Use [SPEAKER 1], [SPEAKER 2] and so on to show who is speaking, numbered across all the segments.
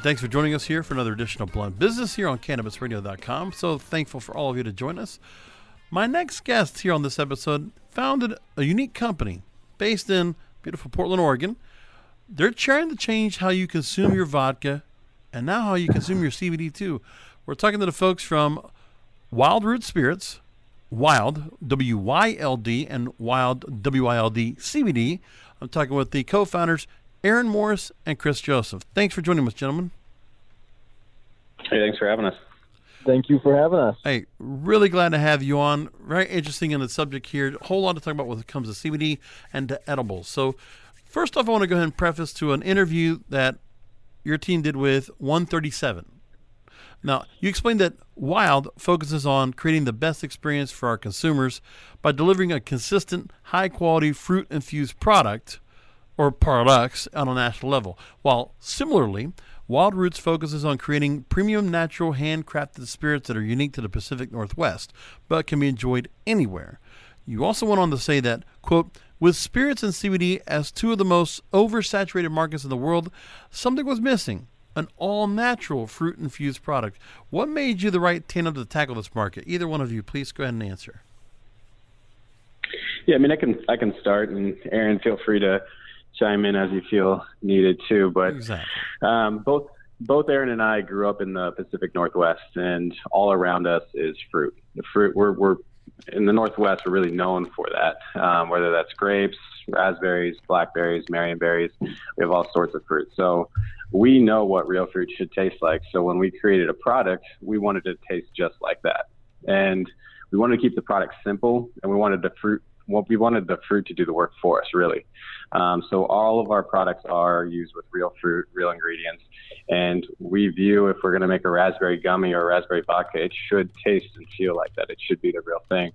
[SPEAKER 1] Thanks for joining us here for another edition of Blunt Business here on CannabisRadio.com. So thankful for all of you to join us. My next guest here on this episode founded a unique company based in beautiful Portland, Oregon. They're trying to change how you consume your vodka and now how you consume your CBD too. We're talking to the folks from Wild Root Spirits, Wyld, W Y L D, and Wyld, W Y L D CBD. I'm talking with the co founders, Aaron Morris and Chris Joseph. Thanks for joining us, gentlemen.
[SPEAKER 2] Hey, thanks for having us.
[SPEAKER 3] Thank you for having us.
[SPEAKER 1] Hey, really glad to have you on. Very interesting in the subject here. A whole lot to talk about when it comes to CBD and to edibles. So, first off, I want to go ahead and preface to an interview that your team did with 137. Now, you explained that Wyld focuses on creating the best experience for our consumers by delivering a consistent, high quality fruit infused product or products on a national level, while similarly, Wild Roots focuses on creating premium natural handcrafted spirits that are unique to the Pacific Northwest, but can be enjoyed anywhere. You also went on to say that, quote, with spirits and CBD as two of the most oversaturated markets in the world, something was missing an all natural fruit infused product. What made you the right tandem to tackle this market? Either one of you, please go ahead and answer.
[SPEAKER 2] Yeah, I mean, I can I can start, and Aaron, feel free to chime in as you feel needed too. But
[SPEAKER 1] exactly.
[SPEAKER 2] um, both both Aaron and I grew up in the Pacific Northwest, and all around us is fruit. The fruit we're we're in the Northwest. We're really known for that. Um, whether that's grapes, raspberries, blackberries, marionberries, we have all sorts of fruit. So we know what real fruit should taste like. So when we created a product, we wanted it to taste just like that, and we wanted to keep the product simple, and we wanted the fruit well, we wanted the fruit to do the work for us, really. Um, so all of our products are used with real fruit, real ingredients, and we view if we're going to make a raspberry gummy or a raspberry vodka, it should taste and feel like that. It should be the real thing.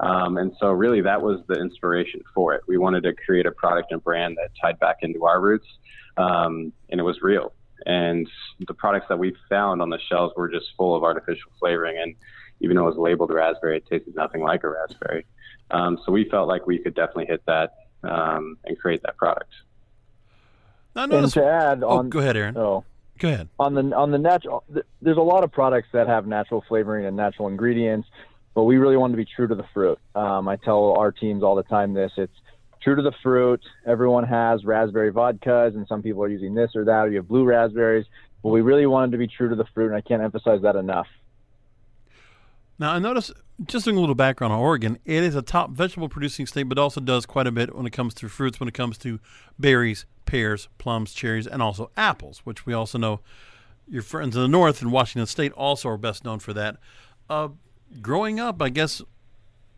[SPEAKER 2] Um, and so really that was the inspiration for it. We wanted to create a product and brand that tied back into our roots, um, and it was real. And the products that we found on the shelves were just full of artificial flavoring, and even though it was labeled raspberry, it tasted nothing like a raspberry. Um, so we felt like we could definitely hit that um, and create that product.
[SPEAKER 1] Now,
[SPEAKER 3] and to add
[SPEAKER 1] oh,
[SPEAKER 3] on,
[SPEAKER 1] go ahead, Aaron.
[SPEAKER 3] Oh,
[SPEAKER 1] go ahead.
[SPEAKER 3] On the on the natural, there's a lot of products that have natural flavoring and natural ingredients, but we really want to be true to the fruit. Um, I tell our teams all the time this: it's true to the fruit. Everyone has raspberry vodkas, and some people are using this or that. Or you have blue raspberries, but we really wanted to be true to the fruit, and I can't emphasize that enough.
[SPEAKER 1] Now, I notice, just doing a little background on Oregon, it is a top vegetable producing state, but also does quite a bit when it comes to fruits, when it comes to berries, pears, plums, cherries, and also apples, which we also know your friends in the north in Washington State also are best known for that. Uh, growing up, I guess,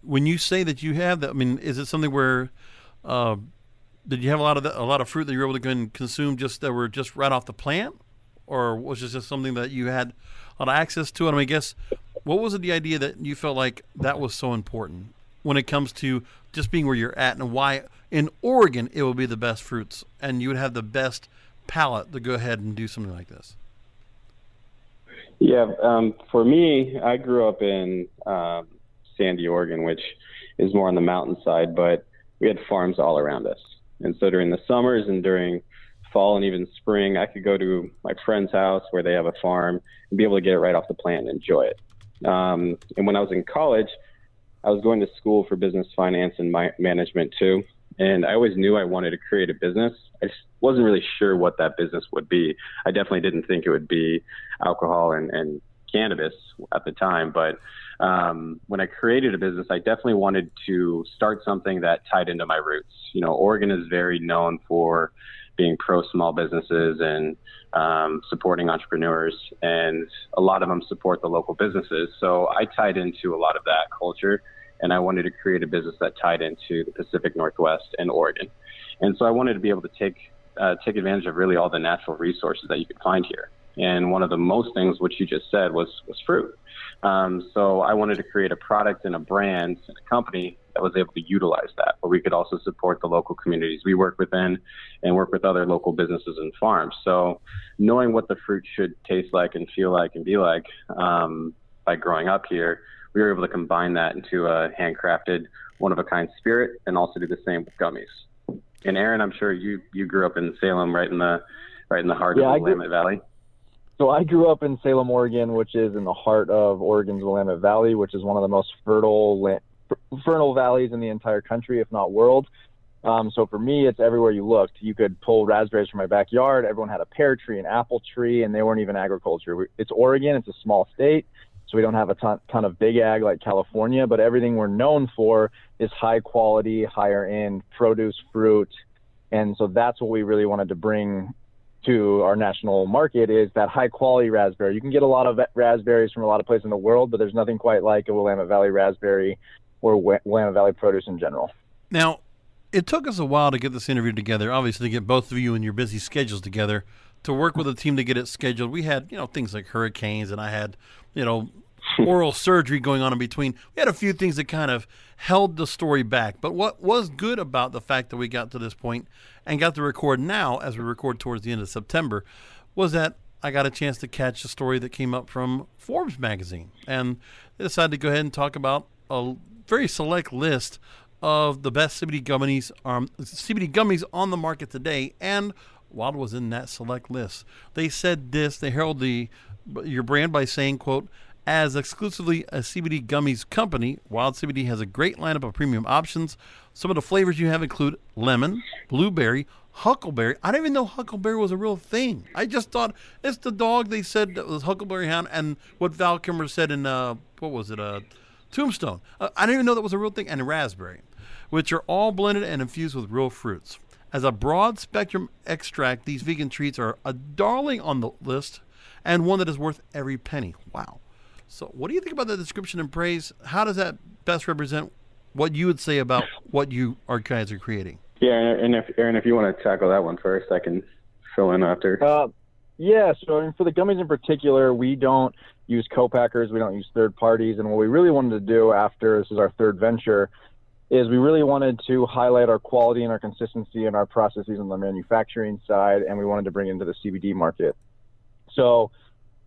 [SPEAKER 1] when you say that you have that, I mean, is it something where uh, did you have a lot of the, a lot of fruit that you were able to go and consume just that were just right off the plant, or was it just something that you had a lot of access to? I, mean, I guess what was the idea that you felt like that was so important when it comes to just being where you're at and why in Oregon it would be the best fruits and you would have the best palate to go ahead and do something like this?
[SPEAKER 2] Yeah, um, for me, I grew up in um, Sandy, Oregon, which is more on the mountainside, but we had farms all around us. And so during the summers and during fall and even spring, I could go to my friend's house where they have a farm and be able to get it right off the plant and enjoy it. Um, and when I was in college, I was going to school for business finance and my management too. And I always knew I wanted to create a business. I just wasn't really sure what that business would be. I definitely didn't think it would be alcohol and, and cannabis at the time. But um, when I created a business, I definitely wanted to start something that tied into my roots. You know, Oregon is very known for being pro small businesses and um, supporting entrepreneurs, and a lot of them support the local businesses. So I tied into a lot of that culture, and I wanted to create a business that tied into the Pacific Northwest and Oregon. And so I wanted to be able to take uh, take advantage of really all the natural resources that you could find here. And one of the most things, which you just said, was was fruit. Um, so I wanted to create a product and a brand and a company that was able to utilize that, where we could also support the local communities we work within and work with other local businesses and farms. So knowing what the fruit should taste like and feel like and be like um, by growing up here, we were able to combine that into a handcrafted, one of a kind spirit and also do the same with gummies. And Aaron, I'm sure you, you grew up in Salem, right in the right in the heart yeah, of the Willamette Valley.
[SPEAKER 3] So I grew up in Salem, Oregon, which is in the heart of Oregon's Willamette Valley, which is one of the most fertile fertile valleys in the entire country, if not world. Um, so for me, it's everywhere you looked. You could pull raspberries from my backyard. Everyone had a pear tree, an apple tree, and they weren't even agriculture. It's Oregon. It's a small state, so we don't have a ton, ton of big ag like California. But everything we're known for is high quality, higher end produce, fruit, and so that's what we really wanted to bring to our national market is that high quality raspberry. You can get a lot of raspberries from a lot of places in the world, but there's nothing quite like a Willamette Valley raspberry or Willamette Valley produce in general.
[SPEAKER 1] Now, it took us a while to get this interview together, obviously, to get both of you and your busy schedules together to work with a team to get it scheduled. We had, you know, things like hurricanes, and I had, you know, oral surgery going on in between. We had a few things that kind of held the story back. But what was good about the fact that we got to this point and got to record now, as we record towards the end of September, was that I got a chance to catch a story that came up from Forbes magazine. And they decided to go ahead and talk about a very select list of the best CBD gummies, um, CBD gummies on the market today. And Wyld was in that select list. They said this. They herald the your brand by saying, "quote as exclusively a CBD gummies company, Wyld CBD has a great lineup of premium options. Some of the flavors you have include lemon, blueberry, huckleberry. I didn't even know huckleberry was a real thing. I just thought it's the dog they said that was huckleberry hound, and what Val Kilmer said in uh, what was it, uh, Tombstone. Uh, I didn't even know that was a real thing, and raspberry, which are all blended and infused with real fruits. As a broad spectrum extract, these vegan treats are a darling on the list, and one that is worth every penny. Wow. So, what do you think about that description and praise? How does that best represent what you would say about what you our guys are creating?
[SPEAKER 2] Yeah, and if Aaron, if you want to tackle that one first, I can fill in after.
[SPEAKER 3] Uh, yeah, so I mean, for the gummies in particular, we don't use co-packers, we don't use third parties, and what we really wanted to do after this is our third venture is we really wanted to highlight our quality and our consistency and our processes on the manufacturing side, and we wanted to bring into the CBD market. So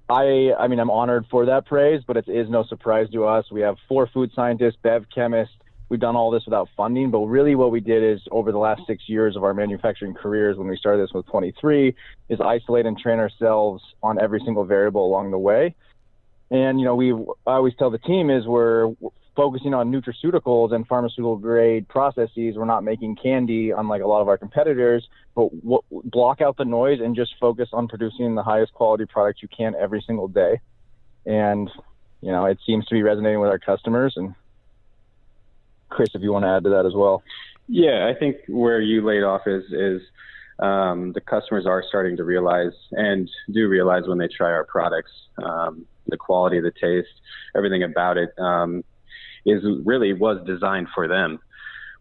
[SPEAKER 3] I I mean I'm honored for that praise, but it is no surprise to us. We have four food scientists, bev chemists. We've done all this without funding, but really what we did is over the last six years of our manufacturing careers, when we started this with 23, is isolate and train ourselves on every single variable along the way. And you know, we I always tell the team is we're focusing on nutraceuticals and pharmaceutical grade processes. We're not making candy, unlike a lot of our competitors, but block out the noise and just focus on producing the highest quality product you can every single day. And, you know, it seems to be resonating with our customers. And Chris, if you want to add to that as well.
[SPEAKER 2] Yeah, I think where you laid off is, is, um, the customers are starting to realize and do realize when they try our products, um, the quality, of the taste, everything about it. Um, is really was designed for them.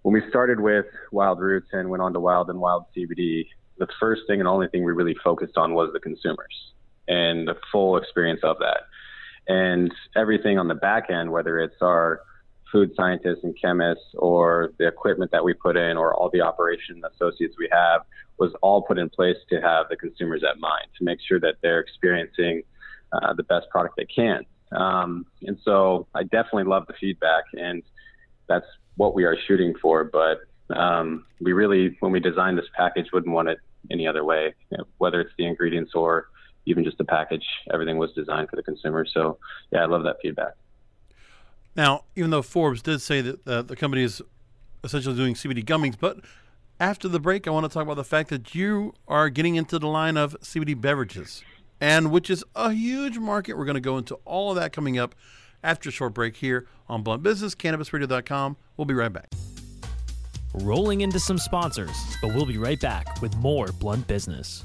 [SPEAKER 2] When we started with Wild Roots and went on to Wyld and Wyld CBD, the first thing and only thing we really focused on was the consumers and the full experience of that. And everything on the back end, whether it's our food scientists and chemists or the equipment that we put in or all the operation associates we have was all put in place to have the consumers at mind to make sure that they're experiencing uh, the best product they can. Um, and so I definitely love the feedback, and that's what we are shooting for. But um, we really, when we designed this package, wouldn't want it any other way. You know, whether it's the ingredients or even just the package, everything was designed for the consumer. So yeah, I love that feedback.
[SPEAKER 1] Now, even though Forbes did say that uh, the company is essentially doing CBD gummies, but after the break, I want to talk about the fact that you are getting into the line of CBD beverages and which is a huge market. We're going to go into all of that coming up after a short break here on Blunt Business, CannabisRadio.com. We'll be right back.
[SPEAKER 4] Rolling into some sponsors, but we'll be right back with more Blunt Business.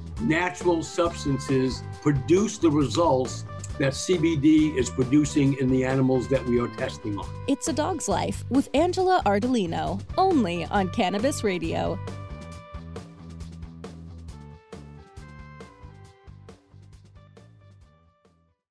[SPEAKER 5] natural substances produce the results that CBD is producing in the animals that we are testing on.
[SPEAKER 6] It's a Dog's Life with Angela Ardolino, only on Cannabis Radio.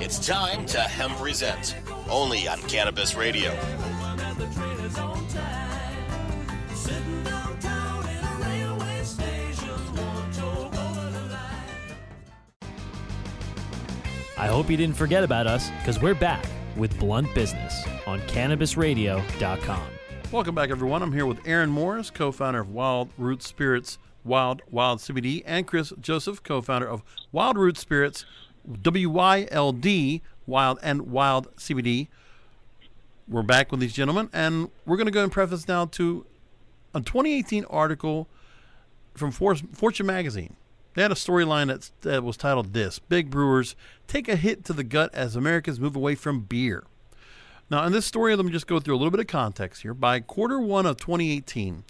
[SPEAKER 7] It's time to Hemp Present, only on Cannabis Radio.
[SPEAKER 4] I hope you didn't forget about us because we're back with Blunt Business on CannabisRadio.com.
[SPEAKER 1] Welcome back, everyone. I'm here with Aaron Morris, co founder of Wild Root Spirits Wyld Wyld CBD, and Chris Joseph, co founder of Wild Root Spirits WYLD Wild and Wyld CBD. We're back with these gentlemen, and we're going to go and preface now to a 2018 article from Fortune magazine. They had a storyline that, that was titled This Big Brewers Take a Hit to the Gut as Americans Move Away from Beer. Now, in this story, let me just go through a little bit of context here. By quarter one of 2018,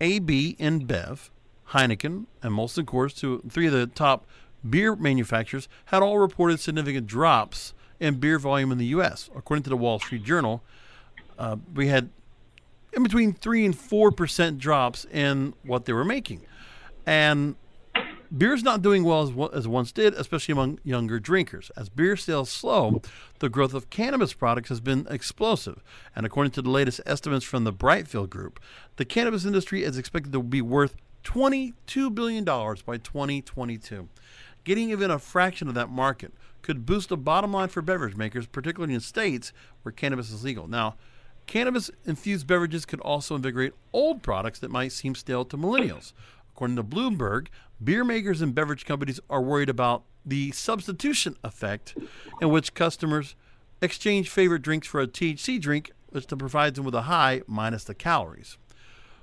[SPEAKER 1] AB InBev, Heineken, and Molson Coors, two, three of the top beer manufacturers, had all reported significant drops in beer volume in the U.S. According to the Wall Street Journal, uh, we had in between 3 and 4% drops in what they were making. And beer's not doing well as, as once did, especially among younger drinkers. As beer sales slow, the growth of cannabis products has been explosive. And according to the latest estimates from the Brightfield Group, the cannabis industry is expected to be worth $22 billion by 2022. Getting even a fraction of that market could boost the bottom line for beverage makers, particularly in states where cannabis is legal. Now, cannabis infused beverages could also invigorate old products that might seem stale to millennials. According to Bloomberg, beer makers and beverage companies are worried about the substitution effect in which customers exchange favorite drinks for a THC drink, which provides them with a high minus the calories.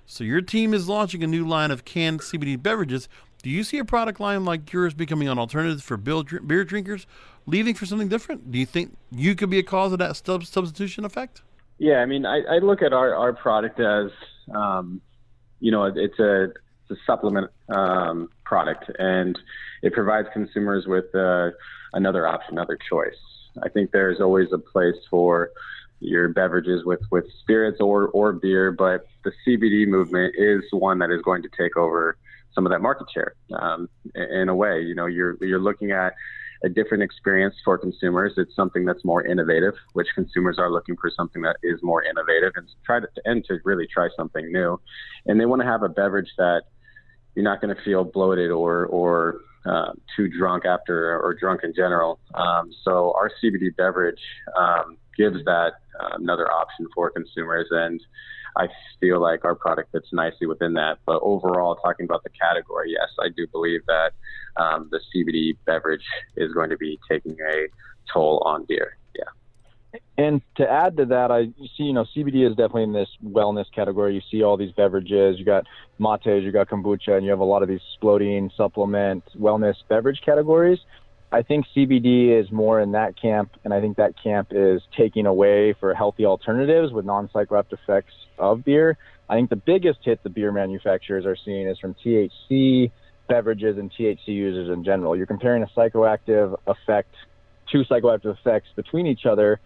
[SPEAKER 1] So your team is launching a new line of canned CBD beverages. Do you see a product line like yours becoming an alternative for beer drinkers, leaving for something different? Do you think you could be a cause of that substitution effect?
[SPEAKER 2] Yeah, I mean, I, I look at our, our product as, um, you know, it's a it's a supplement um, product, and it provides consumers with uh, another option, another choice. I think there's always a place for your beverages with, with spirits or, or beer, but the CBD movement is one that is going to take over some of that market share. Um, in a way, you know, you're you're looking at a different experience for consumers. It's something that's more innovative, which consumers are looking for something that is more innovative and try to and to really try something new. And they want to have a beverage that you're not going to feel bloated or or uh, too drunk after or drunk in general. Um, so our CBD beverage um, gives that uh, another option for consumers. And I feel like our product fits nicely within that. But overall, talking about the category, yes, I do believe that um, the CBD beverage is going to be taking a toll on beer. Yeah.
[SPEAKER 3] And to add to that, I see, you know, CBD is definitely in this wellness category. You see all these beverages. You got mates, you got kombucha, and you have a lot of these exploding supplement wellness beverage categories. I think CBD is more in that camp, and I think that camp is taking away for healthy alternatives with non-psychoactive effects of beer. I think the biggest hit the beer manufacturers are seeing is from THC beverages and THC users in general. You're comparing a psychoactive effect, two psychoactive effects between each other,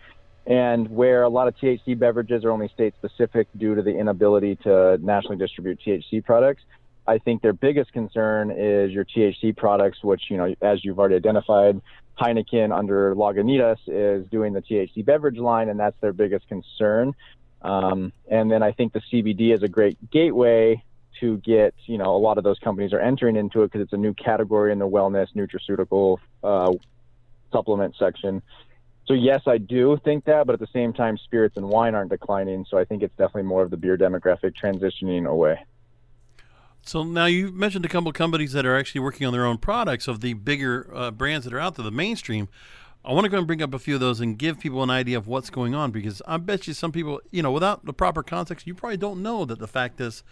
[SPEAKER 3] and where a lot of THC beverages are only state specific due to the inability to nationally distribute THC products. I think their biggest concern is your THC products, which, you know, as you've already identified, Heineken under Lagunitas is doing the THC beverage line, and that's their biggest concern. Um, and then I think the CBD is a great gateway to get, you know, a lot of those companies are entering into it because it's a new category in the wellness nutraceutical uh, supplement section. So yes, I do think that, but at the same time, spirits and wine aren't declining. So I think it's definitely more of the beer demographic transitioning away.
[SPEAKER 1] So now you mentioned a couple of companies that are actually working on their own products of the bigger uh, brands that are out there, the mainstream. I want to go and bring up a few of those and give people an idea of what's going on because I bet you some people, you know, without the proper context, you probably don't know that the fact is,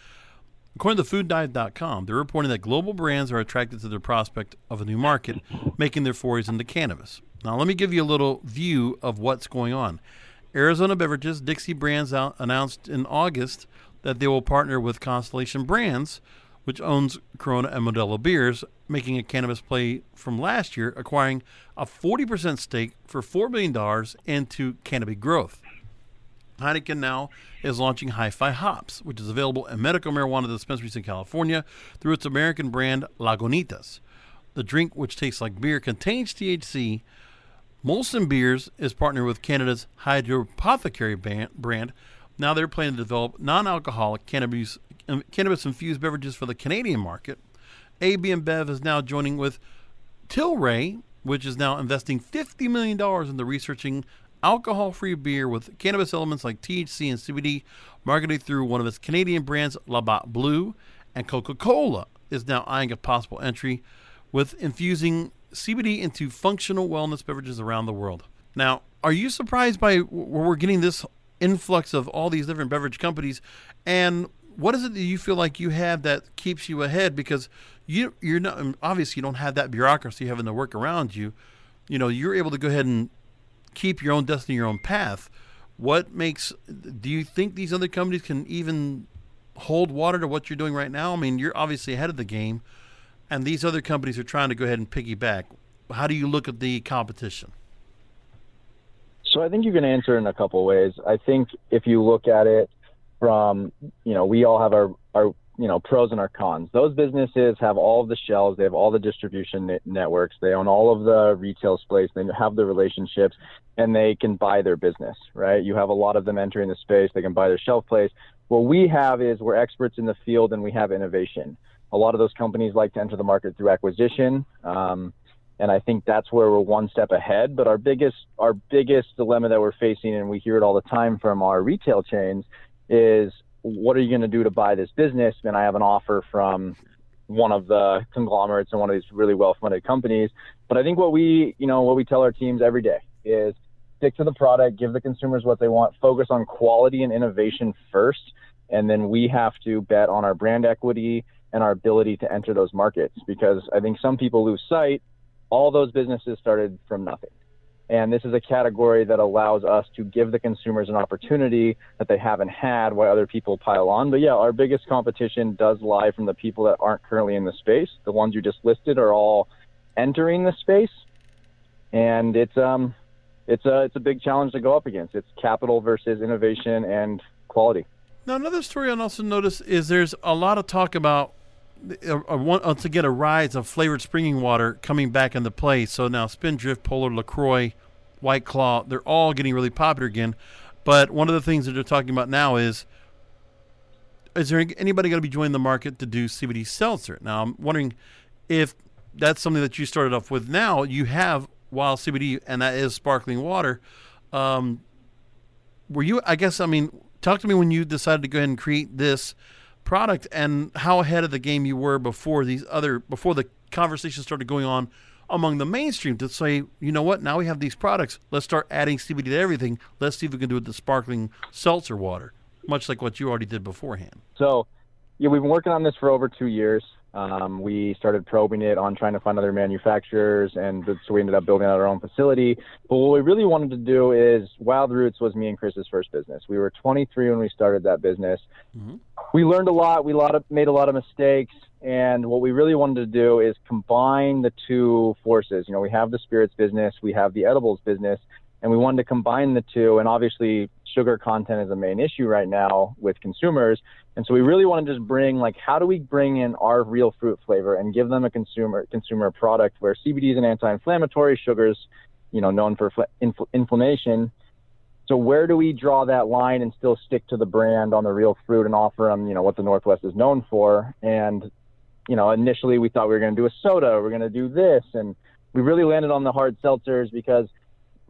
[SPEAKER 1] according to fooddive.com, they're reporting that global brands are attracted to the prospect of a new market making their forays into cannabis. Now, let me give you a little view of what's going on. Arizona Beverages, Dixie Brands out, announced in August that they will partner with Constellation Brands which owns Corona and Modelo beers, making a cannabis play from last year, acquiring a 40% stake for $4 million into Canopy Growth. Heineken now is launching Hi Fi Hops, which is available in medical marijuana dispensaries in California through its American brand Lagunitas. The drink, which tastes like beer, contains THC. Molson Beers is partnered with Canada's Hydropothecary brand. Now they're planning to develop non alcoholic cannabis Um, cannabis infused beverages for the Canadian market. AB InBev is now joining with Tilray, which is now investing $50 million into researching alcohol free beer with cannabis elements like THC and CBD, marketed through one of its Canadian brands, Labatt Blue. And Coca Cola is now eyeing a possible entry with infusing CBD into functional wellness beverages around the world. Now, are you surprised by where we're getting this influx of all these different beverage companies? And what is it that you feel like you have that keeps you ahead? Because you you're not um, obviously you don't have that bureaucracy having to work around you. You know, you're able to go ahead and keep your own destiny, your own path. What makes? Do you think these other companies can even hold water to what you're doing right now? I mean, you're obviously ahead of the game, and these other companies are trying to go ahead and piggyback. How do you look at the competition?
[SPEAKER 3] So I think you can answer in a couple ways. I think if you look at it from you know we all have our our you know pros and our cons. Those businesses have all of the shelves, they have all the distribution networks, they own all of the retail space, they have the relationships, and they can buy their business. Right? You have a lot of them entering the space, they can buy their shelf place. What we have is we're experts in the field and we have innovation. A lot of those companies like to enter the market through acquisition. Um, and I think that's where we're one step ahead. But our biggest our biggest dilemma that we're facing, and we hear it all the time from our retail chains, is what are you going to do to buy this business? And I have an offer from one of the conglomerates and one of these really well-funded companies. But I think what we, you know, what we tell our teams every day is stick to the product, give the consumers what they want, focus on quality and innovation first, and then we have to bet on our brand equity and our ability to enter those markets because I think some people lose sight. All those businesses started from nothing. And this is a category that allows us to give the consumers an opportunity that they haven't had while other people pile on. But yeah, our biggest competition does lie from the people that aren't currently in the space. The ones you just listed are all entering the space. And it's um it's a it's a big challenge to go up against. It's capital versus innovation and quality.
[SPEAKER 1] Now another story I also noticed is there's a lot of talk about a, a, once again a rise of flavored springing water coming back into play. So now Spindrift, Polar, Lacroix, White Claw, they're all getting really popular again. But one of the things that they're talking about now is is there anybody going to be joining the market to do CBD seltzer? Now I'm wondering if that's something that you started off with. Now you have Wyld CBD, and that is sparkling water. Um, were you? I guess I mean, talk to me when you decided to go ahead and create this product and how ahead of the game you were before these other before the conversation started going on among the mainstream to say, you know what, now we have these products. Let's start adding CBD to everything. Let's see if we can do it with the sparkling seltzer water, much like what you already did beforehand.
[SPEAKER 3] So, yeah, we've been working on this for over two years. Um, we started probing it on trying to find other manufacturers, and so we ended up building out our own facility. But what we really wanted to do is Wild Roots was me and Chris's first business. We were 23 when we started that business. Mm-hmm. We learned a lot. We lot of, made a lot of mistakes, and what we really wanted to do is combine the two forces. You know, we have the spirits business, we have the edibles business, and we wanted to combine the two. And obviously, sugar content is a main issue right now with consumers. And so we really want to just bring like how do we bring in our real fruit flavor and give them a consumer consumer product where CBD is an anti-inflammatory, sugars, you know, known for infl- inflammation. So where do we draw that line and still stick to the brand on the real fruit and offer them, you know, what the Northwest is known for? And you know, initially we thought we were going to do a soda, we're going to do this, and we really landed on the hard seltzers because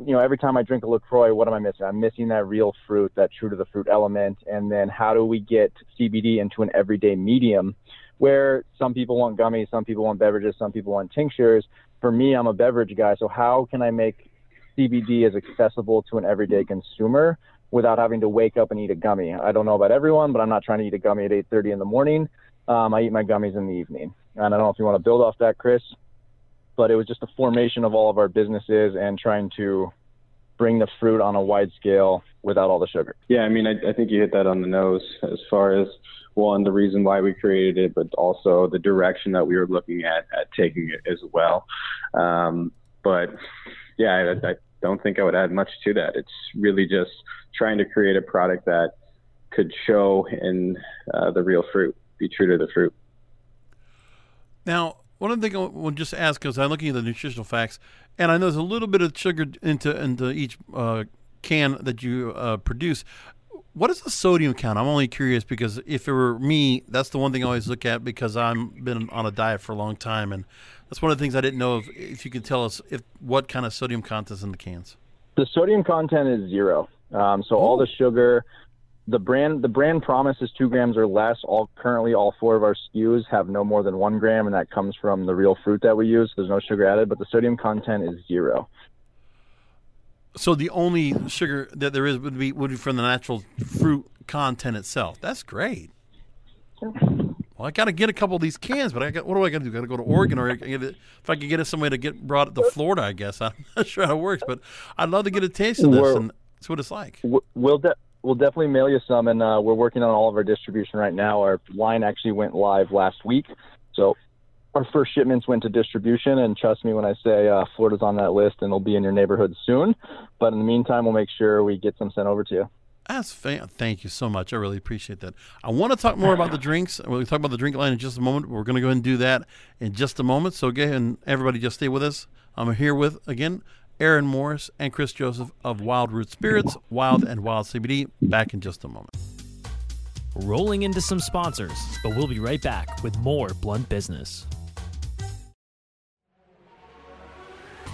[SPEAKER 3] you know, every time I drink a LaCroix, what am I missing? I'm missing that real fruit, that true to the fruit element. And then how do we get CBD into an everyday medium where some people want gummies, some people want beverages, some people want tinctures. For me, I'm a beverage guy. So how can I make CBD as accessible to an everyday consumer without having to wake up and eat a gummy? I don't know about everyone, but I'm not trying to eat a gummy at 8:30 in the morning. Um, I eat my gummies in the evening. And I don't know if you want to build off that, Chris but it was just a formation of all of our businesses and trying to bring the fruit on a wide scale without all the sugar.
[SPEAKER 2] Yeah, I mean, I, I think you hit that on the nose as far as one, the reason why we created it, but also the direction that we were looking at at taking it as well. Um, but yeah, I, I don't think I would add much to that. It's really just trying to create a product that could show in uh, the real fruit, be true to the fruit.
[SPEAKER 1] Now, one of the things I to just ask because I'm looking at the nutritional facts, and I know there's a little bit of sugar into into each uh, can that you uh, produce. What is the sodium count? I'm only curious because if it were me, that's the one thing I always look at because I've been on a diet for a long time, and that's one of the things I didn't know if, if you could tell us if what kind of sodium content is in the cans.
[SPEAKER 3] The sodium content is zero. Um, so all the sugar, the brand the brand promise is two grams or less. All currently all four of our SKUs have no more than one gram, and that comes from the real fruit that we use. There's no sugar added, but the sodium content is zero.
[SPEAKER 1] So the only sugar that there is would be would be from the natural fruit content itself. That's great. Well, I got to get a couple of these cans, but I got what do I got to do? Got to go to Oregon, or if I could get it somewhere to get brought to Florida, I guess I'm not sure how it works, but I'd love to get a taste of this We're, and see what it's like.
[SPEAKER 3] We'll de- we'll definitely mail you some, and uh, we're working on all of our distribution right now. Our line actually went live last week, so our first shipments went to distribution. And trust me when I say uh, Florida's on that list, and it'll be in your neighborhood soon. But in the meantime, we'll make sure we get some sent over to you.
[SPEAKER 1] That's fa- thank you so much. I really appreciate that. I want to talk more about the drinks. We'll talk about the drink line in just a moment. We're going to go ahead and do that in just a moment. So and everybody just stay with us. I'm here with again Aaron Morris, and Chris Joseph of Wild Root Spirits, Wyld and Wyld CBD. Back in just a moment.
[SPEAKER 4] Rolling into some sponsors, but we'll be right back with more Blunt Business.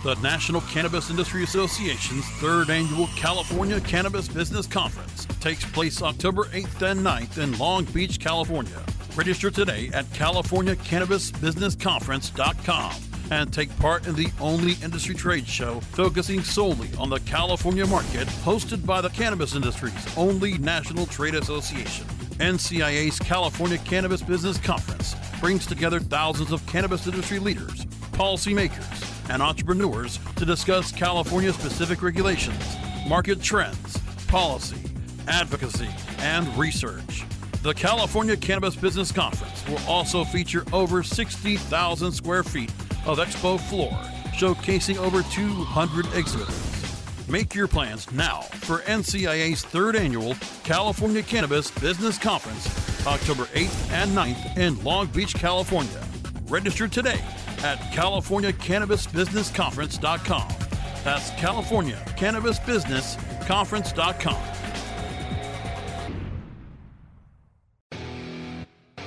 [SPEAKER 1] The National Cannabis Industry Association's third annual California Cannabis Business Conference takes place October 8th and 9th in Long Beach, California. Register today at CaliforniaCannabisBusinessConference.com and take part in the only industry trade show focusing solely on the California market, hosted by the cannabis industry's only national trade association. NCIA's California Cannabis Business Conference brings together thousands of cannabis industry leaders, policymakers, and entrepreneurs to discuss California specific regulations, market trends, policy, advocacy, and research. The California Cannabis Business Conference will also feature over 60,000 square feet of expo floor, showcasing over 200 exhibitors. Make your plans now for NCIA's third annual California Cannabis Business Conference, October 8th and 9th in Long Beach, California. Register today at CaliforniaCannabisBusinessConference.com. That's CaliforniaCannabisBusinessConference.com.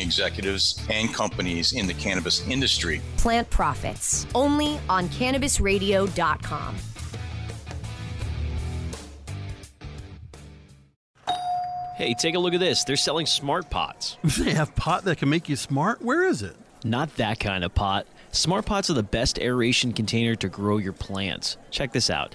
[SPEAKER 8] executives and companies in the cannabis industry.
[SPEAKER 9] Plant Profits, only on cannabisradio.com.
[SPEAKER 4] Hey, take a look at this. They're selling smart pots.
[SPEAKER 1] They have pot that can make you smart? Where is it?
[SPEAKER 4] Not that kind of pot. Smart pots are the best aeration container to grow your plants. Check this out.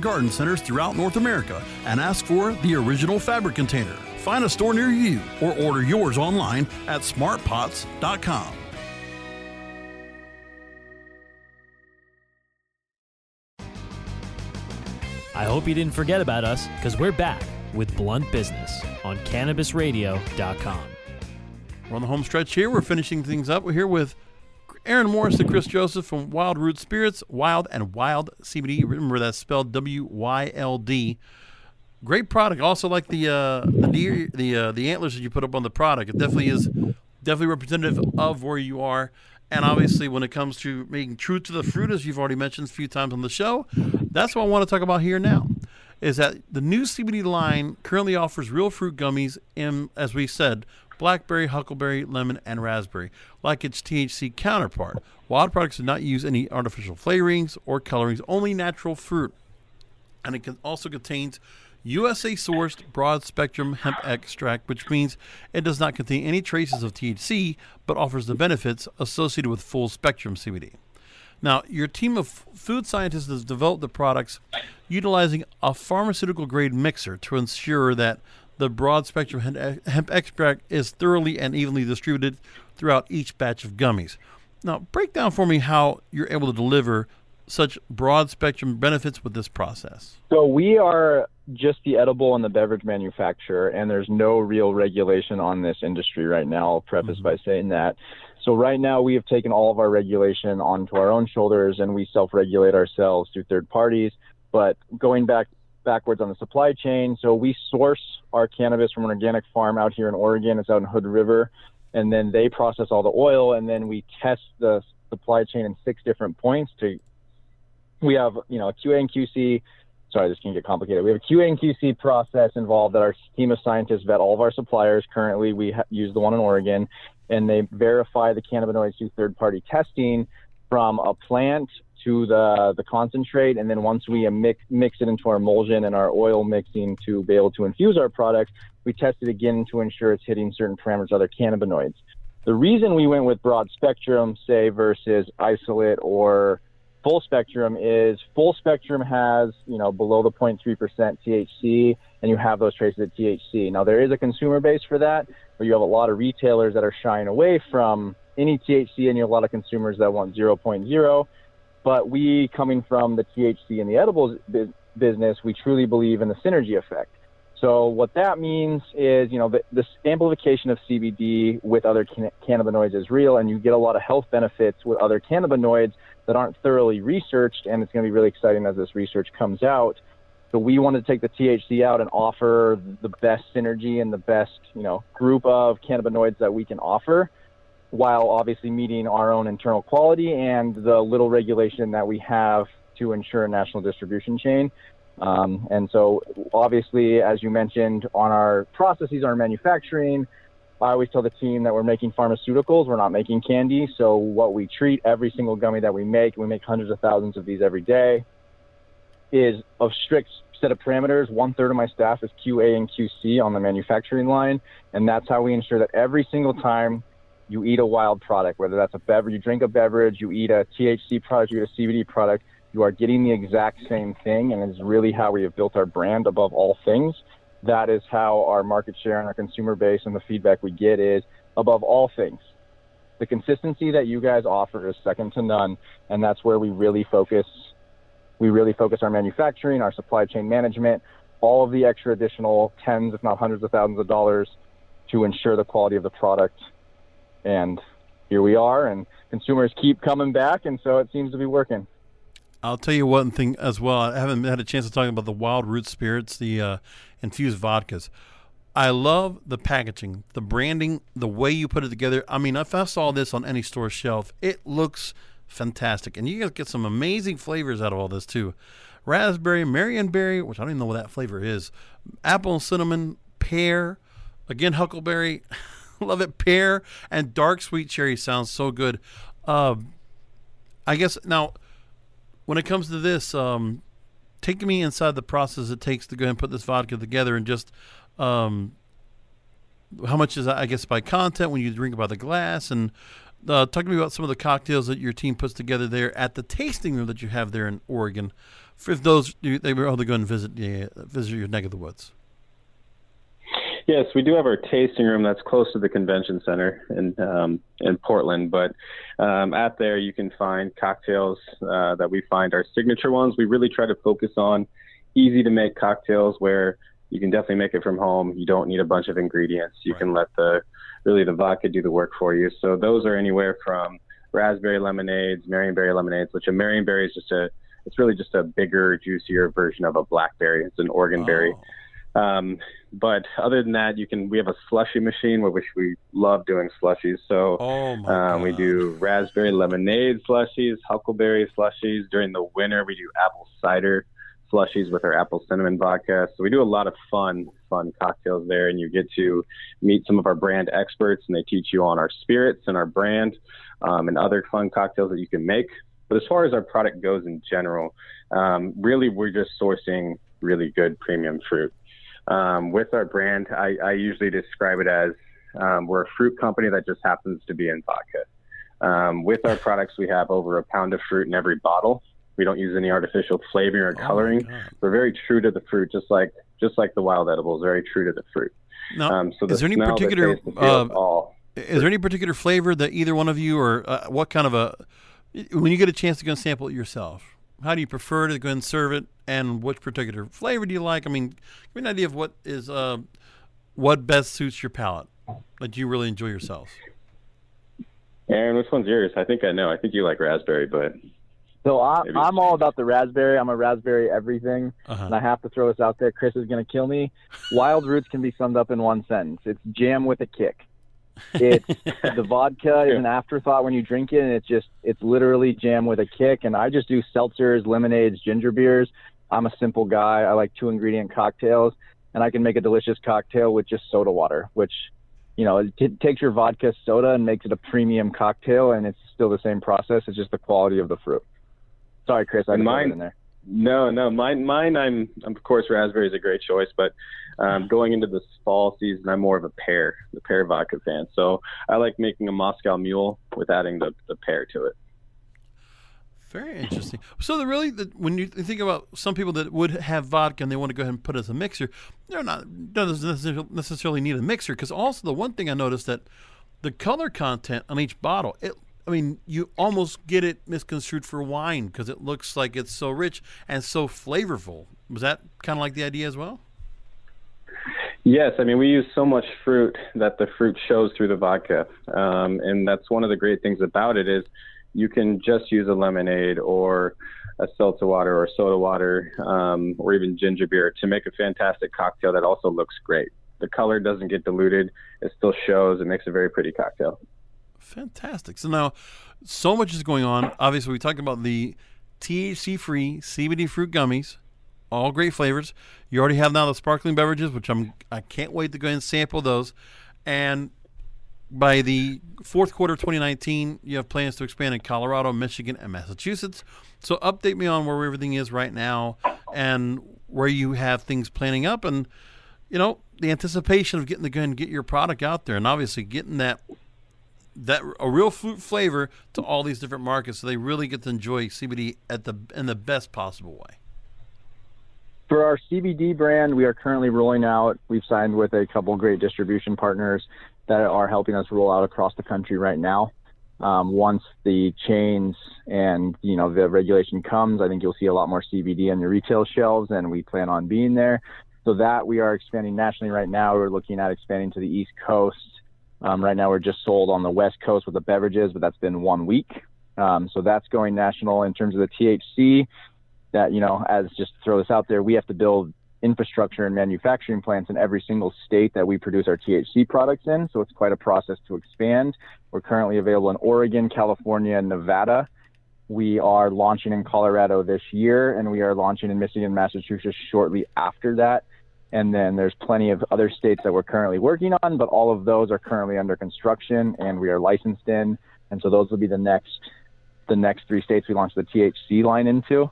[SPEAKER 1] garden centers throughout North America and ask for the original fabric container. Find a store near you or order yours online at smartpots.com.
[SPEAKER 4] I hope you didn't forget about us because we're back with Blunt Business on CannabisRadio.com.
[SPEAKER 1] We're on the home stretch here. We're finishing things up. We're here with Aaron Morris and Chris Joseph from Wild Root Spirits, Wyld and Wyld CBD. Remember that's spelled W Y L D. Great product. Also like the uh, the deer, the uh, the antlers that you put up on the product. It definitely is definitely representative of where you are. And obviously, when it comes to being true to the fruit, as you've already mentioned a few times on the show, that's what I want to talk about here now. Is that the new CBD line currently offers real fruit gummies in, as we said, blackberry, huckleberry, lemon, and raspberry, like its THC counterpart. Wyld products do not use any artificial flavorings or colorings, only natural fruit. And it also contains USA sourced broad spectrum hemp extract, which means it does not contain any traces of THC, but offers the benefits associated with full spectrum CBD. Now, your team of food scientists has developed the products utilizing a pharmaceutical grade mixer to ensure that the broad spectrum hemp extract is thoroughly and evenly distributed throughout each batch of gummies. Now, break down for me how you're able to deliver such broad spectrum benefits with this process.
[SPEAKER 3] So, we are just the edible and the beverage manufacturer, and there's no real regulation on this industry right now. I'll preface mm-hmm. by saying that. So, right now, we have taken all of our regulation onto our own shoulders and we self regulate ourselves through third parties. But going back backwards on the supply chain. So we source our cannabis from an organic farm out here in Oregon. It's out in Hood River. And then they process all the oil and then we test the supply chain in six different points to we have, you know, a QA and QC. Sorry, this can get complicated. We have a QA and QC process involved that our team of scientists vet all of our suppliers. Currently, we ha- use the one in Oregon, and they verify the cannabinoids through third-party testing from a plant to the the concentrate, and then once we uh, mix mix it into our emulsion and our oil mixing to be able to infuse our product, we test it again to ensure it's hitting certain parameters other cannabinoids. The reason we went with broad spectrum, say, versus isolate or full spectrum is full spectrum has you know below the 0.3% THC, and you have those traces of THC. Now there is a consumer base for that, but you have a lot of retailers that are shying away from any THC, and you have a lot of consumers that want 0.0. But we, coming from the THC and the edibles business, we truly believe in the synergy effect. So what that means is, you know, the, amplification of CBD with other can- cannabinoids is real, and you get a lot of health benefits with other cannabinoids that aren't thoroughly researched, and it's going to be really exciting as this research comes out. So we want to take the THC out and offer the best synergy and the best, you know, group of cannabinoids that we can offer while obviously meeting our own internal quality and the little regulation that we have to ensure a national distribution chain. Um, and so, obviously, as you mentioned, on our processes, our manufacturing, I always tell the team that we're making pharmaceuticals, we're not making candy. So, what we treat every single gummy that we make, we make hundreds of thousands of these every day, is a strict set of parameters. One third of my staff is QA and QC on the manufacturing line. And that's how we ensure that every single time you eat a Wyld product, whether that's a beverage, you drink a beverage, you eat a THC product, you eat a CBD product, you are getting the exact same thing, and it's really how we have built our brand above all things. That is how our market share and our consumer base and the feedback we get is above all things. The consistency that you guys offer is second to none, and that's where we really focus. We really focus our manufacturing, our supply chain management, all of the extra additional tens, if not hundreds of thousands of dollars to ensure the quality of the product. And here we are, and consumers keep coming back, and so it seems to be working.
[SPEAKER 1] I'll tell you one thing as well. I haven't had a chance to talk about the wild root spirits, the uh, infused vodkas. I love the packaging, the branding, the way you put it together. I mean, if I saw this on any store shelf, it looks fantastic. And you guys get some amazing flavors out of all this, too. Raspberry, Marionberry, which I don't even know what that flavor is, apple and cinnamon, pear, again, huckleberry. love it. Pear and dark sweet cherry sounds so good. Uh, I guess now, when it comes to this, um, take me inside the process it takes to go and put this vodka together and just um, how much is I guess, by content when you drink by the glass? And uh, talk to me about some of the cocktails that your team puts together there at the tasting room that you have there in Oregon. For those they were able to go and visit, uh, visit your neck of the woods.
[SPEAKER 2] Yes, we do have our tasting room that's close to the convention center in um, in Portland. But um, at there, you can find cocktails uh, that we find our signature ones. We really try to focus on easy to make cocktails where you can definitely make it from home. You don't need a bunch of ingredients. You right. can let the really the vodka do the work for you. So those are anywhere from raspberry lemonades, marionberry lemonades, which a marionberry is just a it's really just a bigger, juicier version of a blackberry. It's an Oregon oh. Um, but other than that, you can. We have a slushy machine, which we love doing slushies. So
[SPEAKER 1] oh
[SPEAKER 2] um, we do raspberry lemonade slushies, huckleberry slushies. During the winter, we do apple cider slushies with our apple cinnamon vodka. So we do a lot of fun, fun cocktails there, and you get to meet some of our brand experts, and they teach you on our spirits and our brand, um, and other fun cocktails that you can make. But as far as our product goes in general, um, really we're just sourcing really good premium fruit. Um, with our brand, I, I, usually describe it as um, we're a fruit company that just happens to be in vodka. Um, with our products, we have over a pound of fruit in every bottle. We don't use any artificial flavoring or oh coloring. Oh We're very true to the fruit, just like just like the Wyld edibles, very true to the fruit.
[SPEAKER 1] Now, um, so the is there any particular uh, is there any particular flavor that either one of you or uh, what kind of a when you get a chance to go and sample it yourself? How do you prefer to go and serve it, and which particular flavor do you like? I mean, give me an idea of what is uh, what best suits your palate that you really enjoy yourself.
[SPEAKER 2] Aaron, which one's yours? I think I know. I think you like raspberry, but
[SPEAKER 3] so I, am all about the raspberry. I'm a raspberry everything, uh-huh. and I have to throw this out there. Chris is going to kill me. Wild roots can be summed up in one sentence: it's jam with a kick. It's the vodka is an afterthought when you drink it, and it's just it's literally jam with a kick. And I just do seltzers, lemonades, ginger beers. I'm a simple guy. I like two ingredient cocktails, and I can make a delicious cocktail with just soda water, which you know, it t- takes your vodka soda and makes it a premium cocktail, and it's still the same process. It's just the quality of the fruit. Sorry, Chris. I mine in there.
[SPEAKER 2] No, no, mine, mine. I'm of course raspberry is a great choice, but um, going into this fall season, I'm more of a pear, the pear vodka fan. So I like making a Moscow Mule with adding the the pear to it.
[SPEAKER 1] Very interesting. So the really, the, when you think about some people that would have vodka and they want to go ahead and put it as a mixer, they're not doesn't necessarily need a mixer because also the one thing I noticed that the color content on each bottle it I mean, you almost get it misconstrued for wine because it looks like it's so rich and so flavorful. Was that kind of like the idea as well?
[SPEAKER 2] Yes, I mean we use so much fruit that the fruit shows through the vodka, um, and that's one of the great things about it is you can just use a lemonade or a seltzer water or soda water um, or even ginger beer to make a fantastic cocktail that also looks great. The color doesn't get diluted; it still shows. It makes a very pretty cocktail.
[SPEAKER 1] Fantastic. So now, so much is going on. Obviously, we talked about the THC-free CBD fruit gummies, all great flavors. You already have now the sparkling beverages, which I'm I can't wait to go and sample those. And by the fourth quarter of 2019, you have plans to expand in Colorado, Michigan, and Massachusetts. So update me on where everything is right now and where you have things planning up, and you know the anticipation of getting to go and get your product out there, and obviously getting that that a real fruit flavor to all these different markets, so they really get to enjoy CBD at the in the best possible way.
[SPEAKER 3] For our CBD brand, we are currently rolling out. We've signed with a couple great distribution partners that are helping us roll out across the country right now. Um, once the chains and you know the regulation comes, I think you'll see a lot more CBD on your retail shelves, and we plan on being there. So that we are expanding nationally right now. We're looking at expanding to the East Coast. Um, right now, we're just sold on the West Coast with the beverages, but that's been one week. Um, so that's going national in terms of the THC. That you know, as just throw this out there, we have to build infrastructure and manufacturing plants in every single state that we produce our THC products in. So it's quite a process to expand. We're currently available in Oregon, California, and Nevada. We are launching in Colorado this year, and we are launching in Michigan, Massachusetts shortly after that. And then there's plenty of other states that we're currently working on, but all of those are currently under construction and we are licensed in. And so those will be the next the next three states we launch the THC line into.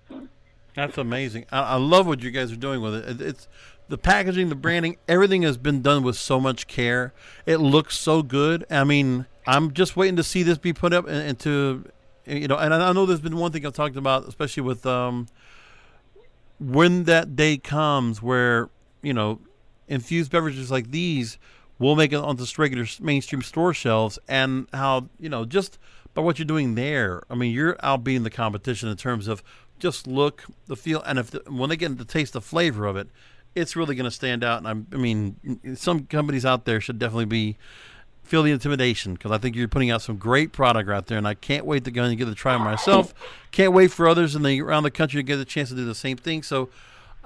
[SPEAKER 1] That's amazing. I, I love what you guys are doing with it. it. It's the packaging, the branding, everything has been done with so much care. It looks so good. I mean, I'm just waiting to see this be put up into, you know. And I know there's been one thing I've talked about, especially with um, when that day comes where you know infused beverages like these will make it onto regular mainstream store shelves, and how you know just by what you're doing there. I mean, you're outbeating the competition in terms of just look, the feel, and if the, when they get to taste the flavor of it, it's really going to stand out. And I'm, I mean, some companies out there should definitely be feel the intimidation because I think you're putting out some great product out there, and I can't wait to go and get to try myself. Can't wait for others in the around the country to get a chance to do the same thing. So.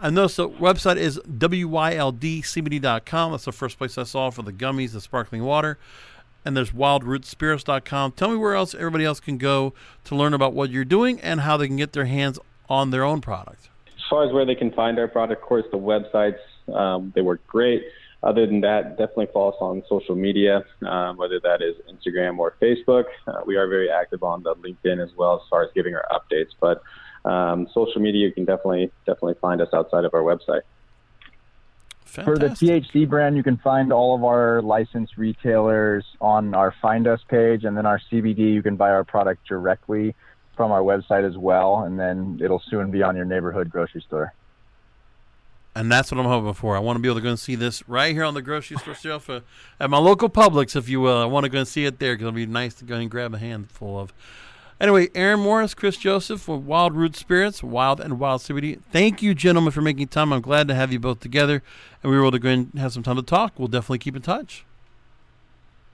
[SPEAKER 1] I know. the website is wyldcbd.com. That's the first place I saw for the gummies, the sparkling water. And there's wildrootspirits.com. Tell me where else everybody else can go to learn about what you're doing and how they can get their hands on their own product.
[SPEAKER 2] As far as where they can find our product, of course, the websites, um, they work great. Other than that, definitely follow us on social media, um, whether that is Instagram or Facebook. Uh, we are very active on the LinkedIn as well as far as giving our updates. But um, social media, you can definitely definitely find us outside of our website.
[SPEAKER 1] Fantastic.
[SPEAKER 3] For the THC brand, you can find all of our licensed retailers on our Find Us page, and then our CBD, you can buy our product directly from our website as well, and then it'll soon be on your neighborhood grocery store.
[SPEAKER 1] And that's what I'm hoping for. I want to be able to go and see this right here on the grocery store shelf uh, at my local Publix, if you will. I want to go and see it there because it'll be nice to go and grab a handful of. Anyway, Aaron Morris, Chris Joseph with Wild Root Spirits, Wyld and Wyld CBD. Thank you, gentlemen, for making time. I'm glad to have you both together, and we were able to go and have some time to talk. We'll definitely keep in touch.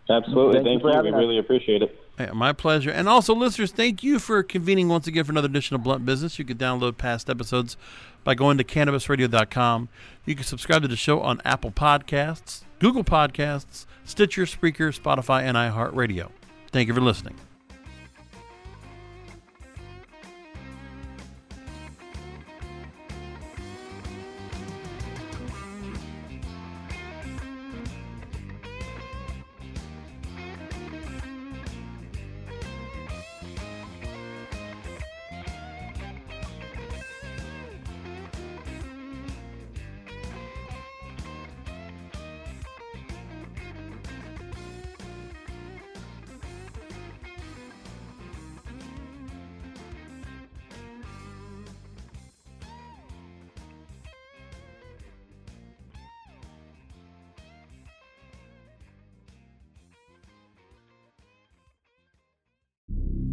[SPEAKER 2] Absolutely.
[SPEAKER 3] Thank you
[SPEAKER 2] Thank
[SPEAKER 3] for
[SPEAKER 2] you. We
[SPEAKER 3] us.
[SPEAKER 2] really appreciate it.
[SPEAKER 1] Hey, my pleasure. And also, listeners, thank you for convening once again for another edition of Blunt Business. You can download past episodes by going to cannabisradio.com. You can subscribe to the show on Apple Podcasts, Google Podcasts, Stitcher, Spreaker, Spotify, and iHeartRadio. Thank you for listening.